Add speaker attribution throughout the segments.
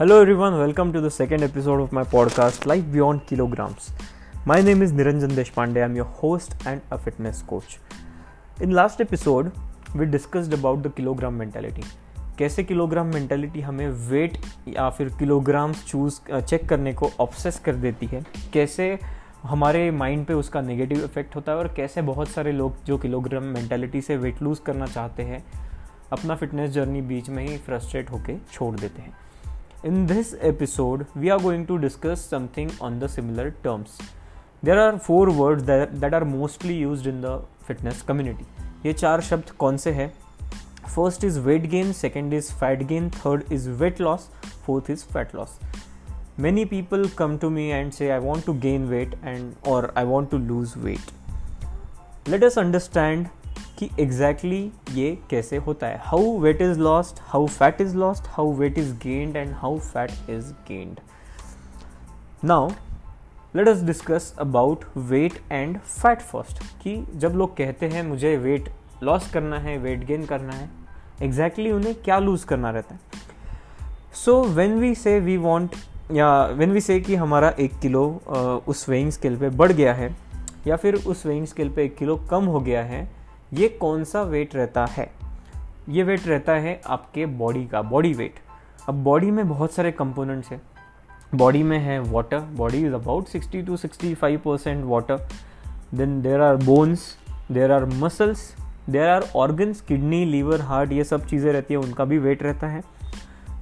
Speaker 1: Hello everyone welcome to the second episode of my podcast life beyond kilograms my name is Niranjan Deshpande I am your host and a fitness coach in last episode we discussed about the kilogram mentality कैसे kilogram mentality हमें weight या फिर kilogram choose check करने को obsess कर देती है? कैसे हमारे माइंड पे उसका नेगेटिव इफ़ेक्ट होता है और कैसे बहुत सारे लोग जो किलोग्राम मेंटेलिटी से वेट लूज करना चाहते हैं, अपना फिटनेस जर्नी बीच में ही फ्रस्ट्रेट होकर छोड़ देते हैं। in this episode we are going to discuss something on the similar terms there are four word that are mostly use in the fitness community ये चार शब्द कौन से हैं first is weight gain second is fat gain third is weight loss fourth is fat loss many people come to me and say i want to gain weight and or i want to lose weight let us understand कि exactly exactly ये कैसे होता है? How weight is lost how fat is lost how weight is gained and how fat is gained now let us discuss about weight and fat first कि जब लोग कहते हैं मुझे वेट लॉस करना है वेट गेन करना है एग्जैक्टली exactly उन्हें क्या लूज करना रहता है? So when we say we want या वेन वी से कि हमारा एक किलो उस वेइंग स्केल पे बढ़ गया है, या फिर उस वेइंग स्केल पे एक किलो कम हो गया है ये कौन सा वेट रहता है? ये वेट रहता है आपके बॉडी का बॉडी वेट अब बॉडी में बहुत सारे कंपोनेंट्स हैं. बॉडी में है water body is about 60 to 65 percent water then there are bones there are muscles there are organs kidney liver heart ये सब चीज़ें रहती है, उनका भी वेट रहता है.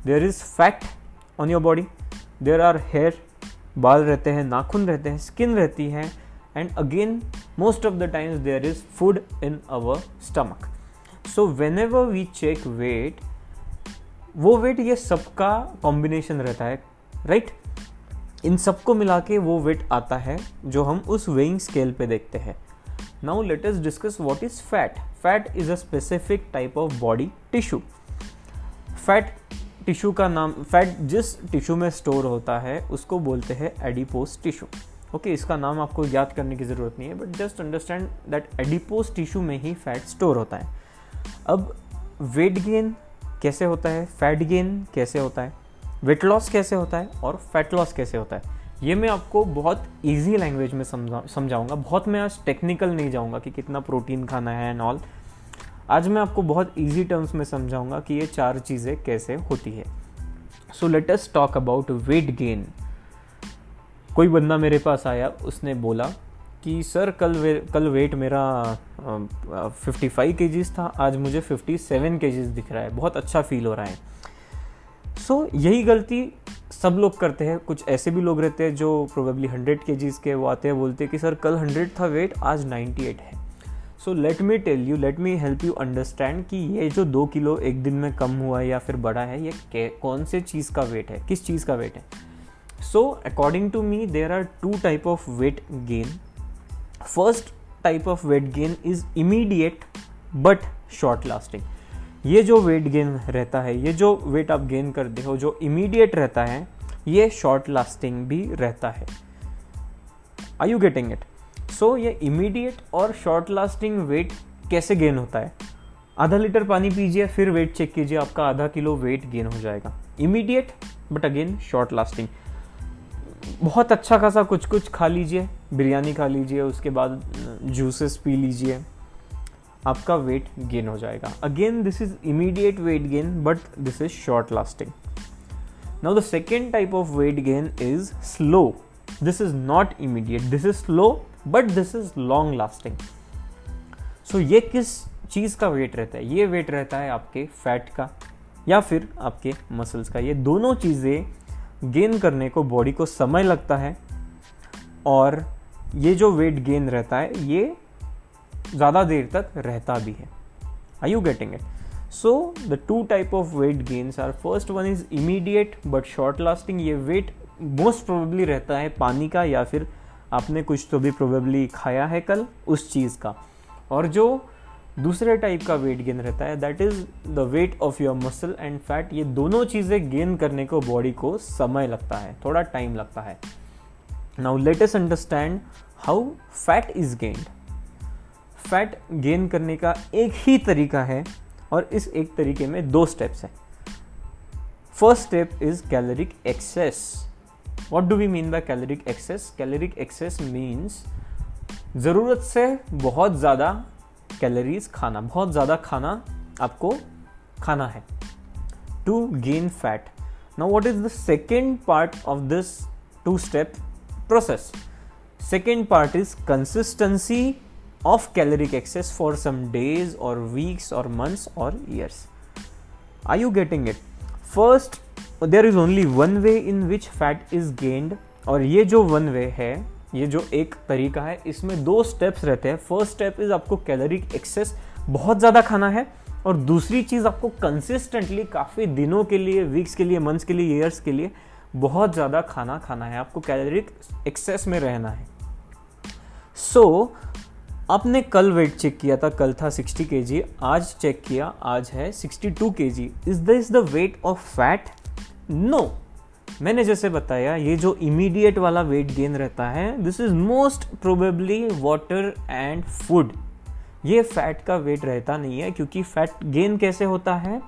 Speaker 1: There is fat on your body there are hair बाल रहते हैं, नाखून रहते हैं स्किन रहती है. And again most of the times there is food in our stomach so whenever we check weight वो वेट ये सबका कॉम्बिनेशन रहता है राइट right? इन सबको मिला के वो वेट आता है जो हम उस वेइंग स्केल पे देखते हैं। Now let us discuss what is fat fat is a specific type of body tissue fat tissue का नाम फैट जिस टिश्यू में स्टोर होता है, उसको बोलते हैं एडिपोस टिश्यू ओके इसका नाम आपको याद करने की ज़रूरत नहीं है but just understand that adipose tissue में ही फैट स्टोर होता है। अब वेट गेन कैसे होता है? फैट गेन कैसे होता है? वेट लॉस कैसे होता है? और फैट लॉस कैसे होता है? ये मैं आपको बहुत इजी लैंग्वेज में समझा, समझाऊँगा। बहुत मैं आज टेक्निकल नहीं जाऊँगा कि कितना प्रोटीन खाना है एंड ऑल आज मैं आपको बहुत इजी टर्म्स में समझाऊँगा कि ये चार चीज़ें कैसे होती है। So let us talk about weight gain कोई बंदा मेरे पास आया उसने बोला कि सर कल वे कल वेट मेरा फिफ्टी फाइव के था आज मुझे फिफ्टी सेवन के दिख रहा है बहुत अच्छा फील हो रहा है। सो so, यही गलती सब लोग करते हैं कुछ ऐसे भी लोग रहते हैं जो प्रोबेबली हंड्रेड के के वो आते हैं बोलते हैं कि सर कल हंड्रेड था वेट आज नाइन्टी एट है। So let me tell you let me help you understand कि ये जो दो किलो एक दिन में कम हुआ है या फिर बढ़ा है ये कौन से चीज़ का वेट है किस चीज़ का वेट है? So according to me there are two type of weight gain first type of weight gain is immediate but short lasting ये जो वेट गेन रहता है, ये जो वेट आप गेन करते हो, जो इमीडिएट रहता है, ये शॉर्ट लास्टिंग भी रहता है। I you getting it so ये इमीडिएट और शॉर्ट लास्टिंग वेट कैसे गेन होता है? आधा लीटर पानी पीजिए, फिर वेट चेक कीजिए, आपका आधा किलो वेट गेन हो जाएगा। Immediate but again short lasting बहुत अच्छा खासा कुछ कुछ खा लीजिए, बिरयानी खा लीजिए, उसके बाद जूसेस पी लीजिए, आपका वेट गेन हो जाएगा। Again this is immediate weight gain but this is short lasting now the second type of weight gain is slow this is not immediate this is slow but this is long lasting so ये किस चीज़ का weight रहता है? ये wait रहता है आपके fat का या फिर आपके मसल्स का। ये दोनों चीज़ें गेन करने को बॉडी को समय लगता है और ये जो वेट गेन रहता है, ये ज़्यादा देर तक रहता भी है। I you getting it so the two type of weight gains are first one is immediate but short lasting ये वेट मोस्ट प्रोबेबली रहता है पानी का या फिर आपने कुछ तो भी प्रोबेबली खाया है कल उस चीज़ का। और जो दूसरे टाइप का वेट गेन रहता है. That is the weight of your muscle and fat ये दोनों चीज़ें गेन करने को बॉडी को समय लगता है. थोड़ा टाइम लगता है. Now let us understand how fat is gained fat gain करने का एक ही तरीका है और इस एक तरीके में दो स्टेप्स हैं. First step is caloric excess what do we mean by caloric excess caloric excess means ज़रूरत से बहुत ज़्यादा कैलोरीज खाना। बहुत ज़्यादा खाना आपको खाना है। To gain fat now what is the second part of this two step process second part is consistency of caloric excess for some days और वीक्स और मंथ्स और years are you getting it first there is only one way in which fat is gained और ये जो one way है ये जो एक तरीका है इसमें दो स्टेप्स रहते हैं। फ़र्स्ट स्टेप इज़ आपको कैलोरिक एक्सेस बहुत ज़्यादा खाना है और दूसरी चीज़ आपको कंसिस्टेंटली काफ़ी दिनों के लिए वीक्स के लिए मंथ्स के लिए ईयर्स के लिए बहुत ज़्यादा खाना खाना है। आपको कैलोरिक एक्सेस में रहना है। सो so, आपने कल वेट चेक किया था कल था 60 के आज चेक किया आज है 62 two K G is this the weight of fat no मैंने जैसे बताया ये जो इमीडिएट वाला वेट गेन रहता है this is most probably water and food ये फैट का वेट रहता नहीं है क्योंकि फैट गेन कैसे होता है?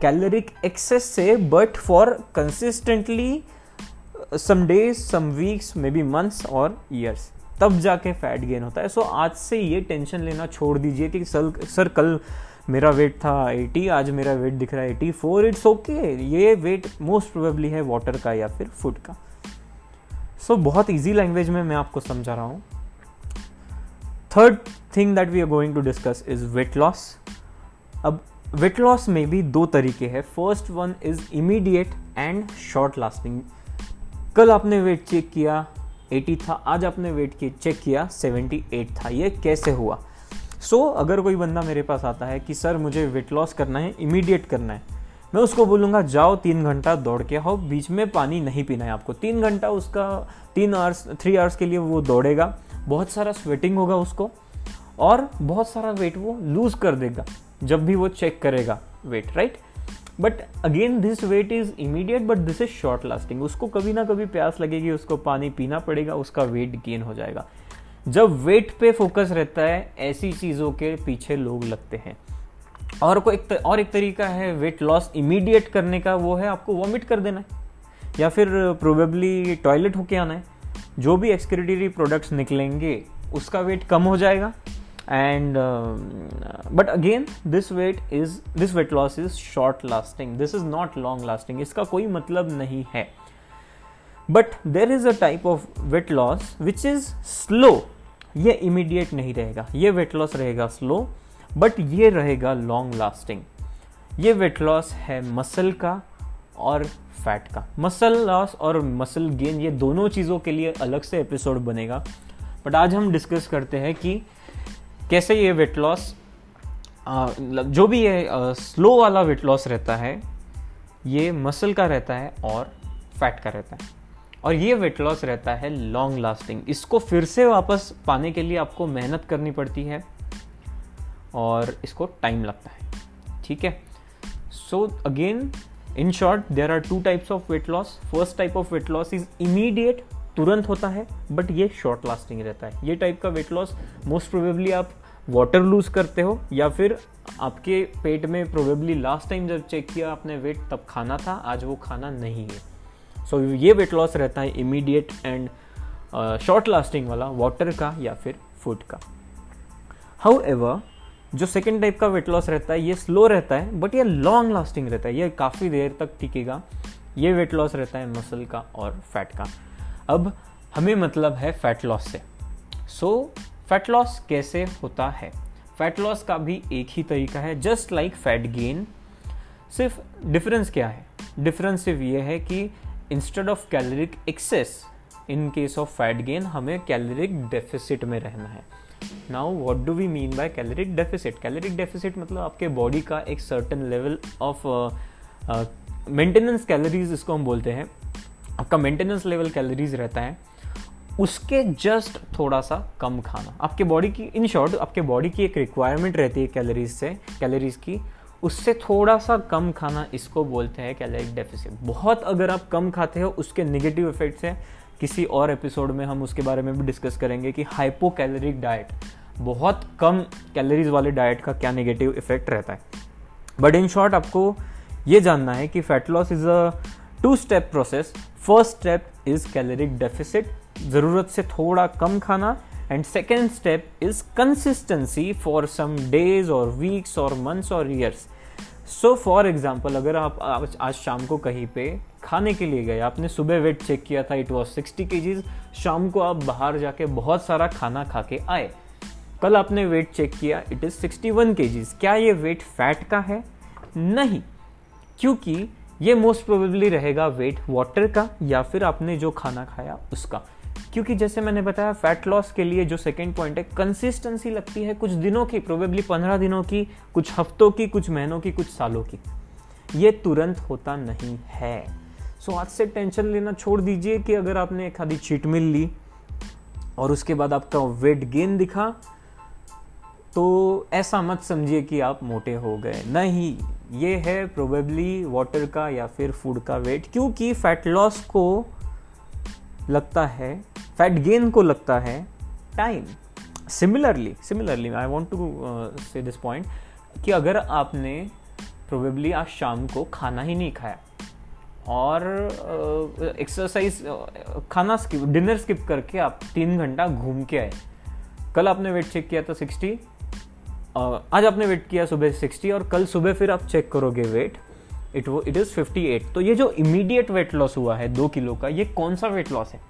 Speaker 1: कैलोरिक एक्सेस से but for consistently some days some weeks maybe months और ईयर्स तब जाके फैट गेन होता है। सो so, आज से ये टेंशन लेना छोड़ दीजिए कि सर सर कल मेरा वेट था 80 आज मेरा वेट दिख रहा है 84 फोर इट्स ओके ये वेट मोस्ट प्रोबेबली है वाटर का या फिर फ़ूड का। सो so, बहुत इजी लैंग्वेज में मैं आपको समझा रहा हूँ। Third thing that we are going to discuss is weight loss अब वेट लॉस में भी दो तरीके हैं। First one is immediate and short lasting कल आपने वेट चेक किया 80 था आज आपने वेट चेक किया 78 था। ये कैसे हुआ? सो so, अगर कोई बंदा मेरे पास आता है कि सर मुझे वेट लॉस करना है इमीडिएट करना है। मैं उसको बोलूँगा जाओ तीन घंटा दौड़ के आओ बीच में पानी नहीं पीना है आपको। तीन घंटा उसका तीन आवर्स थ्री आवर्स के लिए वो दौड़ेगा। बहुत सारा स्वेटिंग होगा उसको और बहुत सारा वेट वो लूज कर देगा जब भी वो चेक करेगा weight right but again this weight is immediate but this is short lasting उसको कभी ना कभी प्यास लगेगी उसको पानी पीना पड़ेगा उसका वेट गेन हो जाएगा। जब वेट पे फोकस रहता है, ऐसी चीज़ों के पीछे लोग लगते हैं। और को एक और एक तरीका है वेट लॉस इमीडिएट करने का, वो है आपको वॉमिट कर देना है। या फिर प्रोबेबली टॉयलेट होके आना है। जो भी एक्सक्रीटरी प्रोडक्ट्स निकलेंगे, उसका वेट कम हो जाएगा। And but again this weight is this weight loss is short lasting this is not long lasting इसका कोई मतलब नहीं है। But there is a type of weight loss which is slow ये इमीडिएट नहीं रहेगा। ये वेट लॉस रहेगा स्लो बट ये रहेगा लॉन्ग लास्टिंग ये वेट लॉस है मसल का और फैट का। मसल लॉस और मसल गेन ये दोनों चीज़ों के लिए अलग से एपिसोड बनेगा। बट आज हम डिस्कस करते हैं कि कैसे ये वेट लॉस जो भी ये स्लो वाला वेट लॉस रहता है, ये मसल का रहता है और फैट का रहता है। और ये वेट लॉस रहता है लॉन्ग लास्टिंग इसको फिर से वापस पाने के लिए आपको मेहनत करनी पड़ती है और इसको टाइम लगता है। ठीक है? So again in short there are two types of weight loss first type of weight loss is immediate तुरंत होता है बट ये शॉर्ट लास्टिंग रहता है। ये टाइप का वेट लॉस मोस्ट प्रोबेबली आप वाटर लूज करते हो, या फिर आपके पेट में प्रोबेबली लास्ट टाइम जब चेक किया आपने वेट तब खाना था, आज वो खाना नहीं है। सो so, ये वेट लॉस रहता है इमीडिएट एंड शॉर्ट लास्टिंग वाला वाटर का या फिर फ़ूड का। हाउ एवर जो सेकेंड टाइप का वेट लॉस रहता है ये स्लो रहता है बट ये लॉन्ग लास्टिंग रहता है। ये काफ़ी देर तक टिकेगा। ये वेट लॉस रहता है मसल का और फैट का। अब हमें मतलब है फैट लॉस से। सो फैट लॉस कैसे होता है? फैट लॉस का भी एक ही तरीका है जस्ट लाइक फैट गेन सिर्फ़ डिफरेंस क्या है? डिफरेंस सिर्फ़ ये है कि instead of caloric excess in case of fat gain हमें कैलोरिक डेफिसिट में रहना है। Now what do we mean by caloric deficit caloric deficit मतलब आपके बॉडी का एक certain level of maintenance calories इसको हम बोलते हैं। आपका मेंटेनेंस लेवल कैलोरीज रहता है। उसके जस्ट थोड़ा सा कम खाना। आपके बॉडी की इन शॉर्ट आपके बॉडी की एक रिक्वायरमेंट रहती है कैलोरीज से कैलोरीज की। उससे थोड़ा सा कम खाना इसको बोलते हैं कैलोरिक डेफिसिट। बहुत अगर आप कम खाते हो, उसके नेगेटिव इफेक्ट्स हैं। किसी और एपिसोड में हम उसके बारे में भी डिस्कस करेंगे कि हाइपो कैलोरिक डाइट बहुत कम कैलोरीज वाले डाइट का क्या नेगेटिव इफ़ेक्ट रहता है। बट इन शॉर्ट आपको ये जानना है कि fat loss is a two step process first step is caloric deficit ज़रूरत से थोड़ा कम खाना and second step is consistency for some days और वीक्स और मंथ्स और ईयर्स सो फॉर एग्ज़ाम्पल अगर आप आज, आज शाम को कहीं पे खाने के लिए गए आपने सुबह वेट चेक किया था इट वॉज़ सिक्सटी के शाम को आप बाहर जाके बहुत सारा खाना खा के आए। कल आपने वेट चेक किया इट इज़ सिक्सटी वन के क्या ये वेट फैट का है? नहीं क्योंकि ये मोस्ट प्रोबेबली रहेगा वेट वाटर का या फिर आपने जो खाना खाया उसका। क्योंकि जैसे मैंने बताया फैट लॉस के लिए जो सेकेंड पॉइंट है कंसिस्टेंसी लगती है कुछ दिनों की प्रोबेबली पंद्रह दिनों की कुछ हफ्तों की कुछ महीनों की कुछ सालों की। ये तुरंत होता नहीं है। सो so, आज से टेंशन लेना छोड़ दीजिए कि अगर आपने एक आधी चीट मिल ली और उसके बाद आपका वेट गेन दिखा तो ऐसा मत समझिए कि आप मोटे हो गए। नहीं ये है प्रोबेबली वाटर का या फिर फ़ूड का वेट क्योंकि फैट लॉस को लगता है फैट गेन को लगता है time similarly similarly I want to say this point कि अगर आपने प्रोबेबली आज शाम को खाना ही नहीं खाया और एक्सरसाइज uh, uh, खाना स्किप डिनर स्किप करके आप तीन घंटा घूम के आए। कल आपने वेट चेक किया था सिक्सटी uh, आज आपने वेट किया सुबह सिक्सटी और कल सुबह फिर आप चेक करोगे वेट इट वो इट इज़ फिफ्टी एट तो ये जो इमीडिएट वेट लॉस हुआ है, दो किलो का, ये कौन सा वेट लॉस है?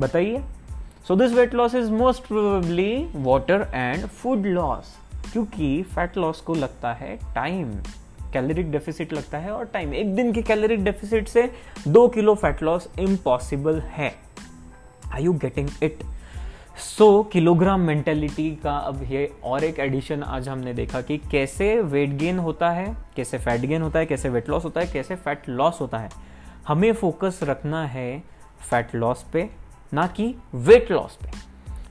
Speaker 1: बताइए। So this weight loss is most probably water and food loss क्योंकि फैट लॉस को लगता है टाइम कैलोरिक डेफिसिट लगता है और टाइम एक दिन की कैलोरिक डेफिसिट से दो किलो फैट लॉस इम्पॉसिबल है। I you getting it so kilogram mentality का अब ये और एक एडिशन आज हमने देखा कि कैसे वेट गेन होता है, कैसे फैट गेन होता है, कैसे वेट लॉस होता है, कैसे फैट लॉस होता है। हमें फोकस रखना है फैट लॉस पे, ना कि वेट लॉस पे।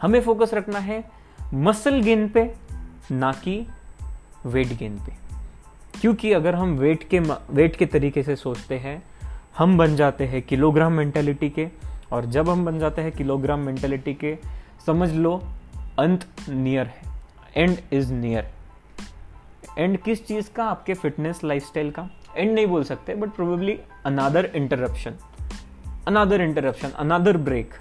Speaker 1: हमें फोकस रखना है मसल गेन पे, ना कि वेट गेन पे। क्योंकि अगर हम वेट के वेट के तरीके से सोचते हैं, हम बन जाते हैं किलोग्राम मेंटेलिटी के, और जब हम बन जाते हैं किलोग्राम मेंटेलिटी के समझ लो, अंत नियर है एंड इज़ नियर एंड किस चीज़ का? आपके फिटनेस लाइफस्टाइल का. एंड नहीं बोल सकते but probably another interruption another interruption another break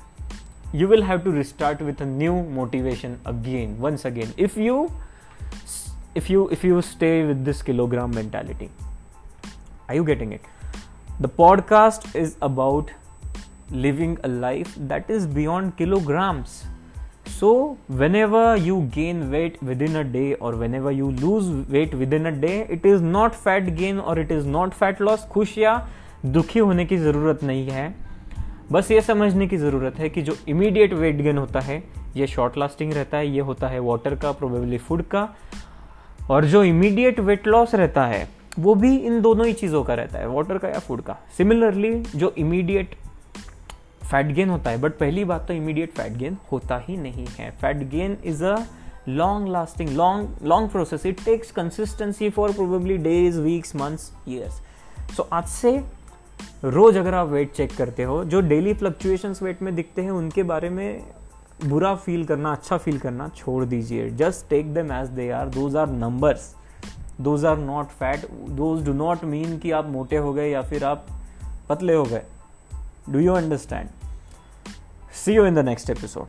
Speaker 1: you will have to restart with a new motivation again once again if you if you if you stay with this kilogram mentality I you getting it the podcast is about living a life that is beyond kilograms so, whenever you gain weight within a day or whenever you lose weight within a day, it is not fat gain or it is not fat loss. खुश या दुखी होने की ज़रूरत नहीं है। बस ये समझने की ज़रूरत है कि जो इमीडिएट वेट गेन होता है, ये शॉर्ट लास्टिंग रहता है, ये होता है वाटर का प्रोबेबली फ़ूड का। और जो इमीडिएट वेट लॉस रहता है, वो भी इन दोनों ही चीज़ों का रहता है वाटर का या फ़ूड का। सिमिलरली जो इमीडिएट फैट गेन होता है बट पहली बात तो इमीडिएट फैट गेन होता ही नहीं है। Fat gain is a long lasting long long process it takes consistency for probably days weeks months years so आज से रोज अगर आप वेट चेक करते हो, जो डेली फ्लक्चुएशंस वेट में दिखते हैं, उनके बारे में बुरा फील करना अच्छा फील करना छोड़ दीजिए। Just take them as they are those are numbers those are not fat those do not mean कि आप मोटे हो गए या फिर आप पतले हो गए। Do you understand? See you in the next episode.